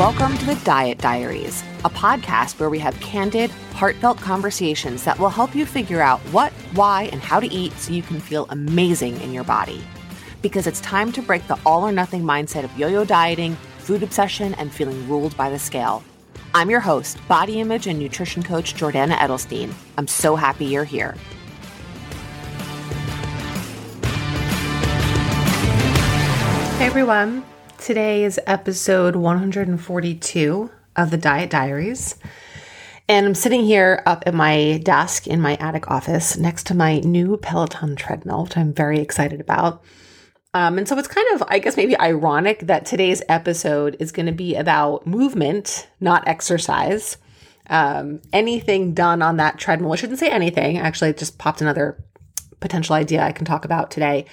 Welcome to the Diet Diaries, a podcast where we have candid, heartfelt conversations that will help you figure out what, why, and how to eat so you can feel amazing in your body. Because it's time to break the all or nothing mindset of yo yo dieting, food obsession, and feeling ruled by the scale. I'm your host, body image and nutrition coach Jordana Edelstein. I'm so happy you're here. Hey everyone. Today is episode 142 of the Diet Diaries. And I'm sitting here up at my desk in my attic office next to my new Peloton treadmill, which I'm very excited about. Um, and so it's kind of, I guess, maybe ironic that today's episode is going to be about movement, not exercise. Um, anything done on that treadmill, I shouldn't say anything. Actually, it just popped another potential idea I can talk about today.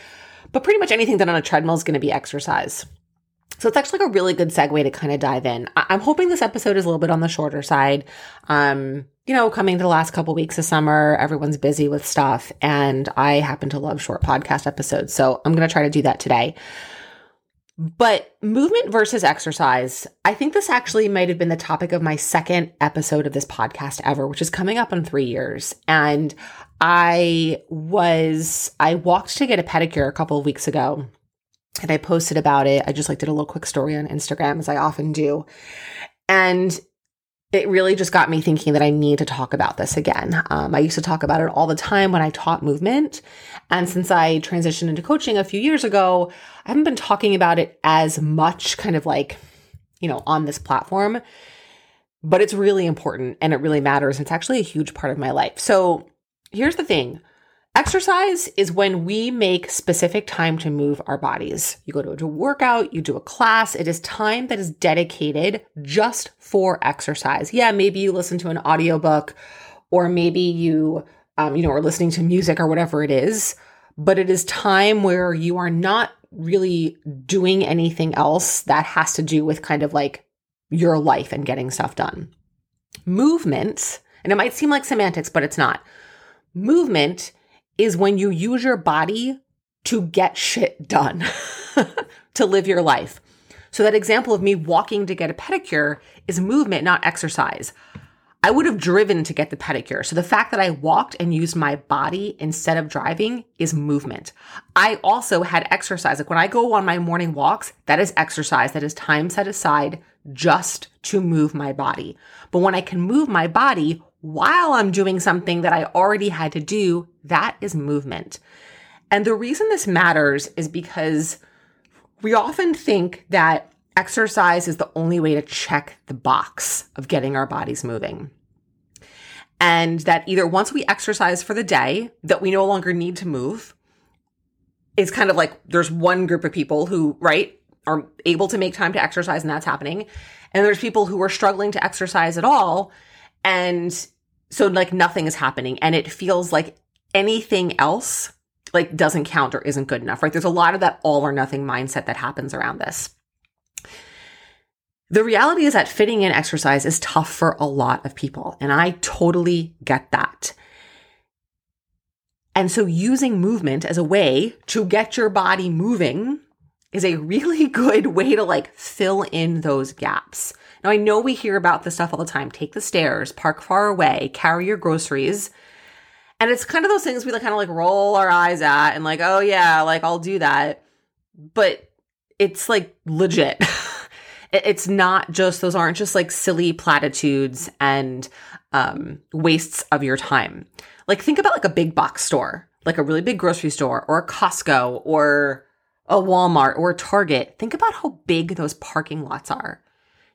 But pretty much anything done on a treadmill is going to be exercise. So it's actually like a really good segue to kind of dive in. I- am hoping this episode is a little bit on the shorter side. Um, you know, coming to the last couple weeks of summer, everyone's busy with stuff, and I happen to love short podcast episodes. So I'm going to try to do that today. But movement versus exercise, I think this actually might have been the topic of my second episode of this podcast ever, which is coming up in three years. And I was, I walked to get a pedicure a couple of weeks ago and I posted about it. I just like did a little quick story on Instagram as I often do. And it really just got me thinking that I need to talk about this again. Um, I used to talk about it all the time when I taught movement. And since I transitioned into coaching a few years ago, I haven't been talking about it as much, kind of like, you know, on this platform. But it's really important and it really matters. It's actually a huge part of my life. So here's the thing Exercise is when we make specific time to move our bodies. You go to a workout, you do a class. It is time that is dedicated just for exercise. Yeah, maybe you listen to an audiobook or maybe you, um, you know, are listening to music or whatever it is, but it is time where you are not really doing anything else that has to do with kind of like your life and getting stuff done. Movement, and it might seem like semantics, but it's not. Movement is when you use your body to get shit done, to live your life. So, that example of me walking to get a pedicure is movement, not exercise. I would have driven to get the pedicure. So, the fact that I walked and used my body instead of driving is movement. I also had exercise. Like when I go on my morning walks, that is exercise. That is time set aside just to move my body. But when I can move my body while I'm doing something that I already had to do, that is movement. And the reason this matters is because we often think that exercise is the only way to check the box of getting our bodies moving. And that either once we exercise for the day, that we no longer need to move, is kind of like there's one group of people who, right, are able to make time to exercise and that's happening. And there's people who are struggling to exercise at all. And so like nothing is happening and it feels like anything else like doesn't count or isn't good enough, right? There's a lot of that all or nothing mindset that happens around this. The reality is that fitting in exercise is tough for a lot of people, and I totally get that. And so using movement as a way to get your body moving is a really good way to like fill in those gaps. Now, I know we hear about this stuff all the time take the stairs, park far away, carry your groceries. And it's kind of those things we like kind of like roll our eyes at and like, oh yeah, like I'll do that. But it's like legit. it's not just, those aren't just like silly platitudes and um, wastes of your time. Like think about like a big box store, like a really big grocery store or a Costco or a Walmart or a Target. Think about how big those parking lots are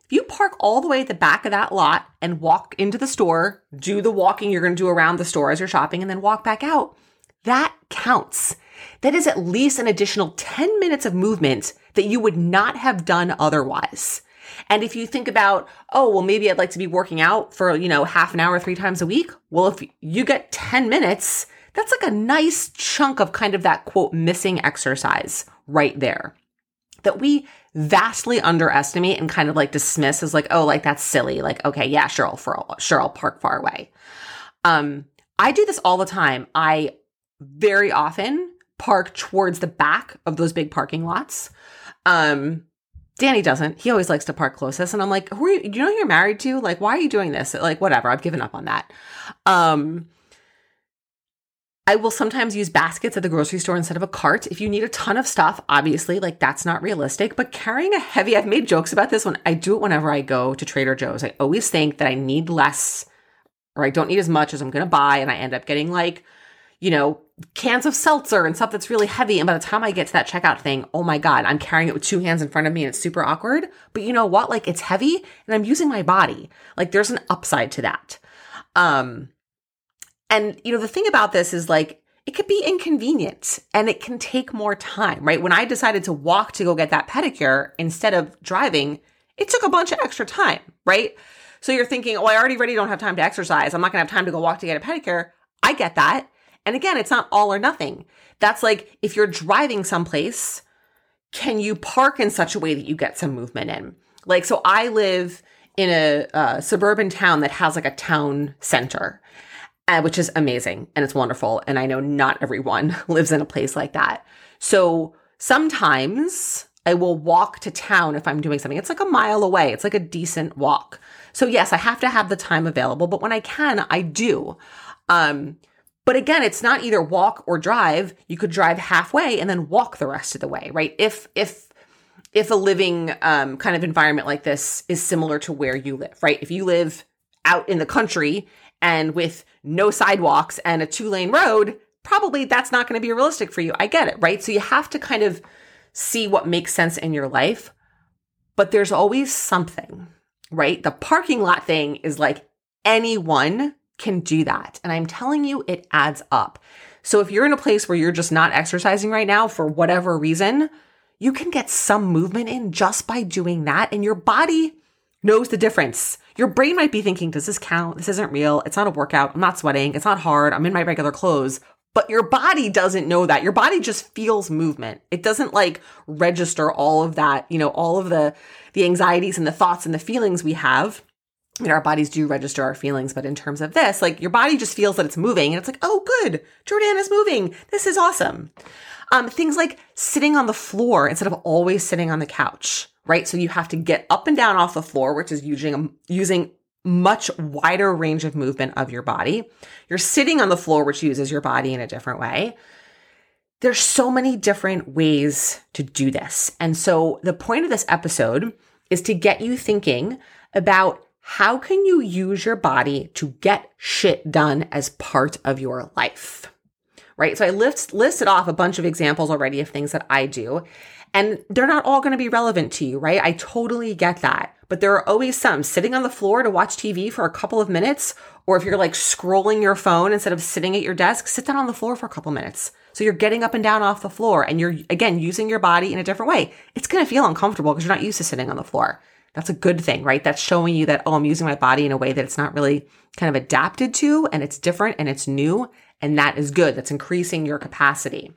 If you park all the way at the back of that lot and walk into the store, do the walking you're going to do around the store as you're shopping, and then walk back out, that counts. That is at least an additional 10 minutes of movement that you would not have done otherwise. And if you think about, oh, well, maybe I'd like to be working out for, you know, half an hour, three times a week. Well, if you get 10 minutes, that's like a nice chunk of kind of that quote missing exercise right there that we vastly underestimate and kind of like dismiss as like, oh, like that's silly. Like, okay, yeah, sure, I'll, for, sure, I'll park far away. Um, I do this all the time. I very often park towards the back of those big parking lots. Um, Danny doesn't. He always likes to park closest. And I'm like, who are you? Do you know who you're married to? Like, why are you doing this? Like, whatever. I've given up on that. Um, I will sometimes use baskets at the grocery store instead of a cart. If you need a ton of stuff, obviously, like that's not realistic. But carrying a heavy, I've made jokes about this one. I do it whenever I go to Trader Joe's. I always think that I need less or I don't need as much as I'm going to buy. And I end up getting like, you know, cans of seltzer and stuff that's really heavy. And by the time I get to that checkout thing, oh my God, I'm carrying it with two hands in front of me and it's super awkward. But you know what? Like it's heavy and I'm using my body. Like there's an upside to that. Um, and, you know, the thing about this is like, it could be inconvenient and it can take more time, right? When I decided to walk to go get that pedicure instead of driving, it took a bunch of extra time, right? So you're thinking, oh, I already really don't have time to exercise. I'm not going to have time to go walk to get a pedicure. I get that. And again, it's not all or nothing. That's like if you're driving someplace, can you park in such a way that you get some movement in? Like, so I live in a, a suburban town that has like a town center uh, which is amazing and it's wonderful. And I know not everyone lives in a place like that. So sometimes I will walk to town if I'm doing something. It's like a mile away. It's like a decent walk. So yes, I have to have the time available, but when I can, I do. Um, but again, it's not either walk or drive. You could drive halfway and then walk the rest of the way, right? If if if a living um, kind of environment like this is similar to where you live, right? If you live out in the country and with no sidewalks and a two lane road, probably that's not going to be realistic for you. I get it, right? So you have to kind of see what makes sense in your life, but there's always something, right? The parking lot thing is like anyone can do that. And I'm telling you, it adds up. So if you're in a place where you're just not exercising right now for whatever reason, you can get some movement in just by doing that. And your body knows the difference. Your brain might be thinking, does this count? This isn't real. It's not a workout. I'm not sweating. It's not hard. I'm in my regular clothes. But your body doesn't know that. Your body just feels movement. It doesn't like register all of that, you know, all of the, the anxieties and the thoughts and the feelings we have. I mean, our bodies do register our feelings, but in terms of this, like your body just feels that it's moving and it's like, oh, good. Jordan is moving. This is awesome. Um, things like sitting on the floor instead of always sitting on the couch right? So you have to get up and down off the floor, which is using, um, using much wider range of movement of your body. You're sitting on the floor, which uses your body in a different way. There's so many different ways to do this. And so the point of this episode is to get you thinking about how can you use your body to get shit done as part of your life? Right? So I list, listed off a bunch of examples already of things that I do. And they're not all going to be relevant to you, right? I totally get that. But there are always some sitting on the floor to watch TV for a couple of minutes, or if you're like scrolling your phone instead of sitting at your desk, sit down on the floor for a couple of minutes. So you're getting up and down off the floor and you're again using your body in a different way. It's going to feel uncomfortable because you're not used to sitting on the floor. That's a good thing, right? That's showing you that, oh, I'm using my body in a way that it's not really kind of adapted to and it's different and it's new. And that is good. That's increasing your capacity.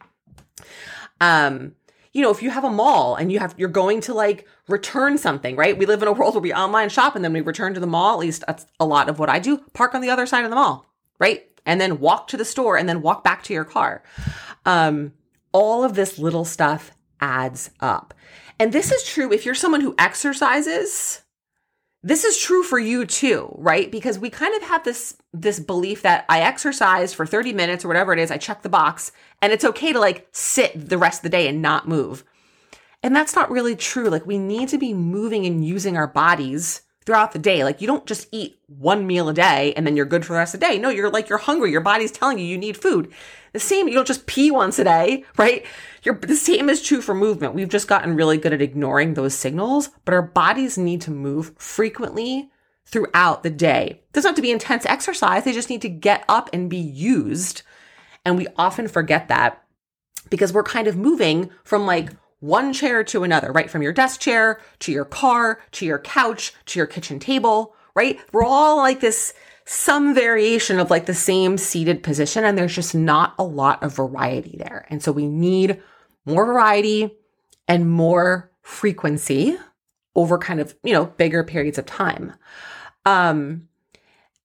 Um, you know, if you have a mall and you have, you're going to like return something, right? We live in a world where we online shop and then we return to the mall. At least that's a lot of what I do. Park on the other side of the mall, right? And then walk to the store and then walk back to your car. Um, all of this little stuff adds up. And this is true if you're someone who exercises this is true for you too, right? Because we kind of have this this belief that I exercise for 30 minutes or whatever it is, I check the box, and it's okay to like sit the rest of the day and not move. And that's not really true. Like we need to be moving and using our bodies throughout the day. Like you don't just eat one meal a day and then you're good for the rest of the day. No, you're like you're hungry. Your body's telling you you need food. The same, you don't just pee once a day, right? You're, the same is true for movement. We've just gotten really good at ignoring those signals, but our bodies need to move frequently throughout the day. It doesn't have to be intense exercise. They just need to get up and be used. And we often forget that because we're kind of moving from like one chair to another, right? From your desk chair to your car to your couch to your kitchen table, right? We're all like this some variation of like the same seated position and there's just not a lot of variety there. And so we need more variety and more frequency over kind of, you know, bigger periods of time. Um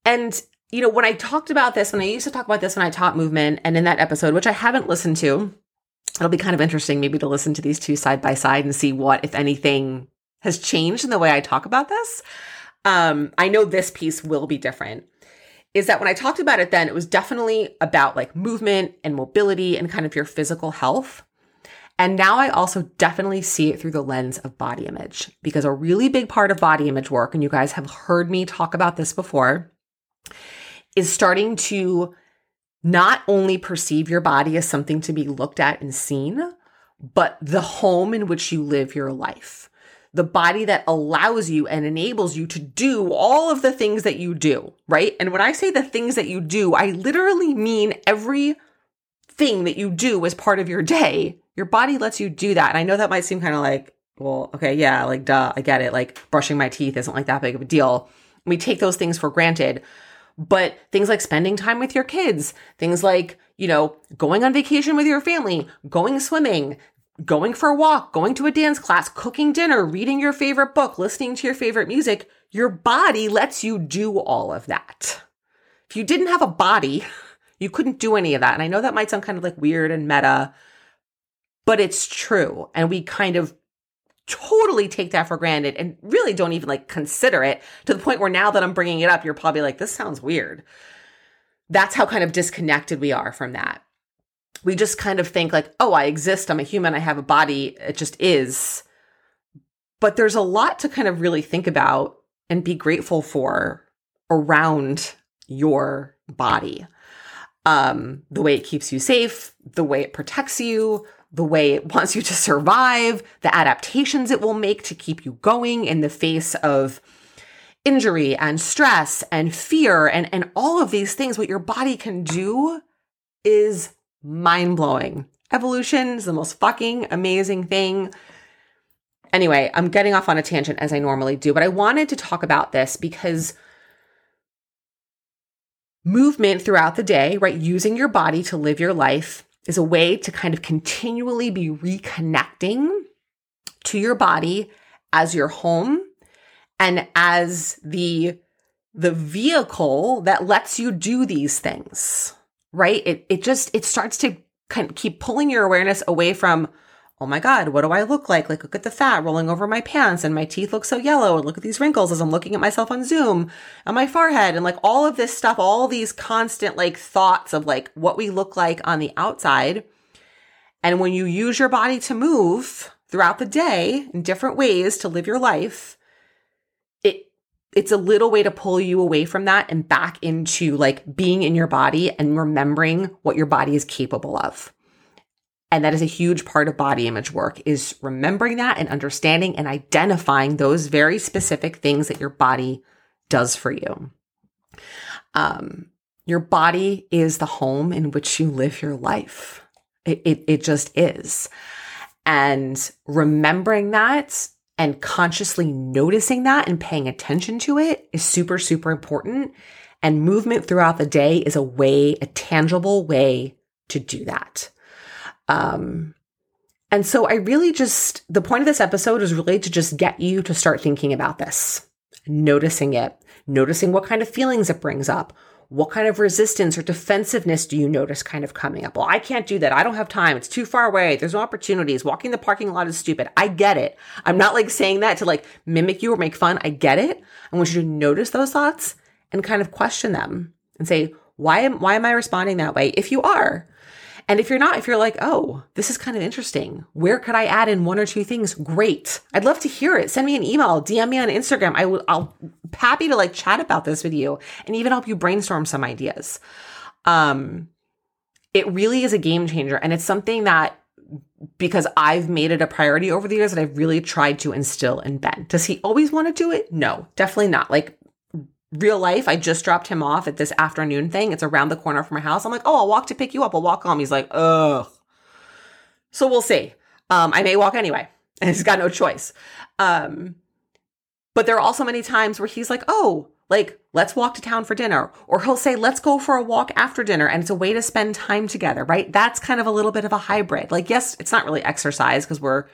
and you know, when I talked about this, when I used to talk about this when I taught movement and in that episode, which I haven't listened to, it'll be kind of interesting maybe to listen to these two side by side and see what, if anything, has changed in the way I talk about this. Um, I know this piece will be different. Is that when I talked about it then, it was definitely about like movement and mobility and kind of your physical health. And now I also definitely see it through the lens of body image because a really big part of body image work, and you guys have heard me talk about this before, is starting to not only perceive your body as something to be looked at and seen, but the home in which you live your life. The body that allows you and enables you to do all of the things that you do, right? And when I say the things that you do, I literally mean every thing that you do as part of your day your body lets you do that. And I know that might seem kind of like, well, okay, yeah, like duh, I get it. Like brushing my teeth isn't like that big of a deal. We take those things for granted. But things like spending time with your kids, things like, you know, going on vacation with your family, going swimming, going for a walk, going to a dance class, cooking dinner, reading your favorite book, listening to your favorite music, your body lets you do all of that. If you didn't have a body, you couldn't do any of that. And I know that might sound kind of like weird and meta, but it's true. And we kind of totally take that for granted and really don't even like consider it to the point where now that I'm bringing it up, you're probably like, this sounds weird. That's how kind of disconnected we are from that. We just kind of think like, oh, I exist. I'm a human. I have a body. It just is. But there's a lot to kind of really think about and be grateful for around your body. Um, the way it keeps you safe, the way it protects you, the way it wants you to survive, the adaptations it will make to keep you going in the face of injury and stress and fear and, and all of these things. What your body can do is mind blowing. Evolution is the most fucking amazing thing. Anyway, I'm getting off on a tangent as I normally do, but I wanted to talk about this because movement throughout the day, right? Using your body to live your life is a way to kind of continually be reconnecting to your body as your home and as the the vehicle that lets you do these things right? It it just it starts to kind of keep pulling your awareness away from oh my God, what do I look like? Like, look at the fat rolling over my pants and my teeth look so yellow. And look at these wrinkles as I'm looking at myself on Zoom on my forehead and like all of this stuff, all these constant like thoughts of like what we look like on the outside. And when you use your body to move throughout the day in different ways to live your life, it it's a little way to pull you away from that and back into like being in your body and remembering what your body is capable of. And that is a huge part of body image work is remembering that and understanding and identifying those very specific things that your body does for you. Um, your body is the home in which you live your life. It, it, it just is. And remembering that and consciously noticing that and paying attention to it is super, super important. And movement throughout the day is a way, a tangible way to do that. Um, and so I really just, the point of this episode is really to just get you to start thinking about this, noticing it, noticing what kind of feelings it brings up. What kind of resistance or defensiveness do you notice kind of coming up? Well, I can't do that. I don't have time. It's too far away. There's no opportunities. Walking the parking lot is stupid. I get it. I'm not like saying that to like mimic you or make fun. I get it. I want you to notice those thoughts and kind of question them and say, why am, why am I responding that way? If you are, and if you're not, if you're like, oh, this is kind of interesting, where could I add in one or two things? Great. I'd love to hear it. Send me an email, DM me on Instagram. I will, I'll happy to like chat about this with you and even help you brainstorm some ideas. Um, it really is a game changer. And it's something that because I've made it a priority over the years that I've really tried to instill in Ben. Does he always want to do it? No, definitely not. Like real life, I just dropped him off at this afternoon thing. It's around the corner from my house. I'm like, oh, I'll walk to pick you up. I'll walk home. He's like, ugh. So we'll see. Um, I may walk anyway, and he's got no choice. Um, but there are also many times where he's like, oh, like, let's walk to town for dinner. Or he'll say, let's go for a walk after dinner. And it's a way to spend time together, right? That's kind of a little bit of a hybrid. Like, yes, it's not really exercise because we're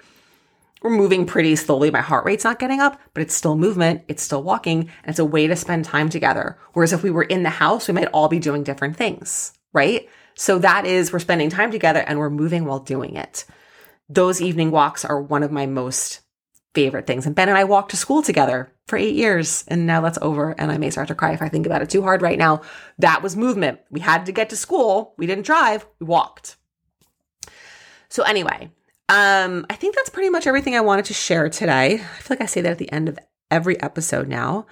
we're moving pretty slowly. My heart rate's not getting up, but it's still movement. It's still walking and it's a way to spend time together. Whereas if we were in the house, we might all be doing different things, right? So that is we're spending time together and we're moving while doing it. Those evening walks are one of my most favorite things. And Ben and I walked to school together for eight years, and now that's over. And I may start to cry if I think about it too hard right now. That was movement. We had to get to school. We didn't drive, we walked. So, anyway, um, I think that's pretty much everything I wanted to share today. I feel like I say that at the end of every episode now.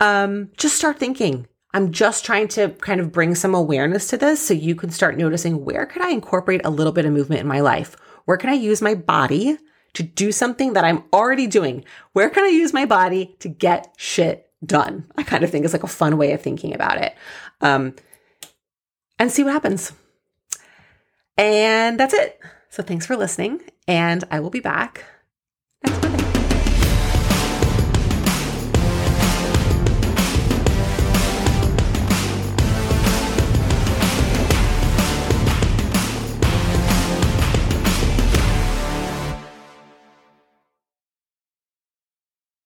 Um, just start thinking. I'm just trying to kind of bring some awareness to this so you can start noticing where could I incorporate a little bit of movement in my life? Where can I use my body to do something that I'm already doing? Where can I use my body to get shit done? I kind of think is like a fun way of thinking about it. Um, and see what happens. And that's it. So thanks for listening, and I will be back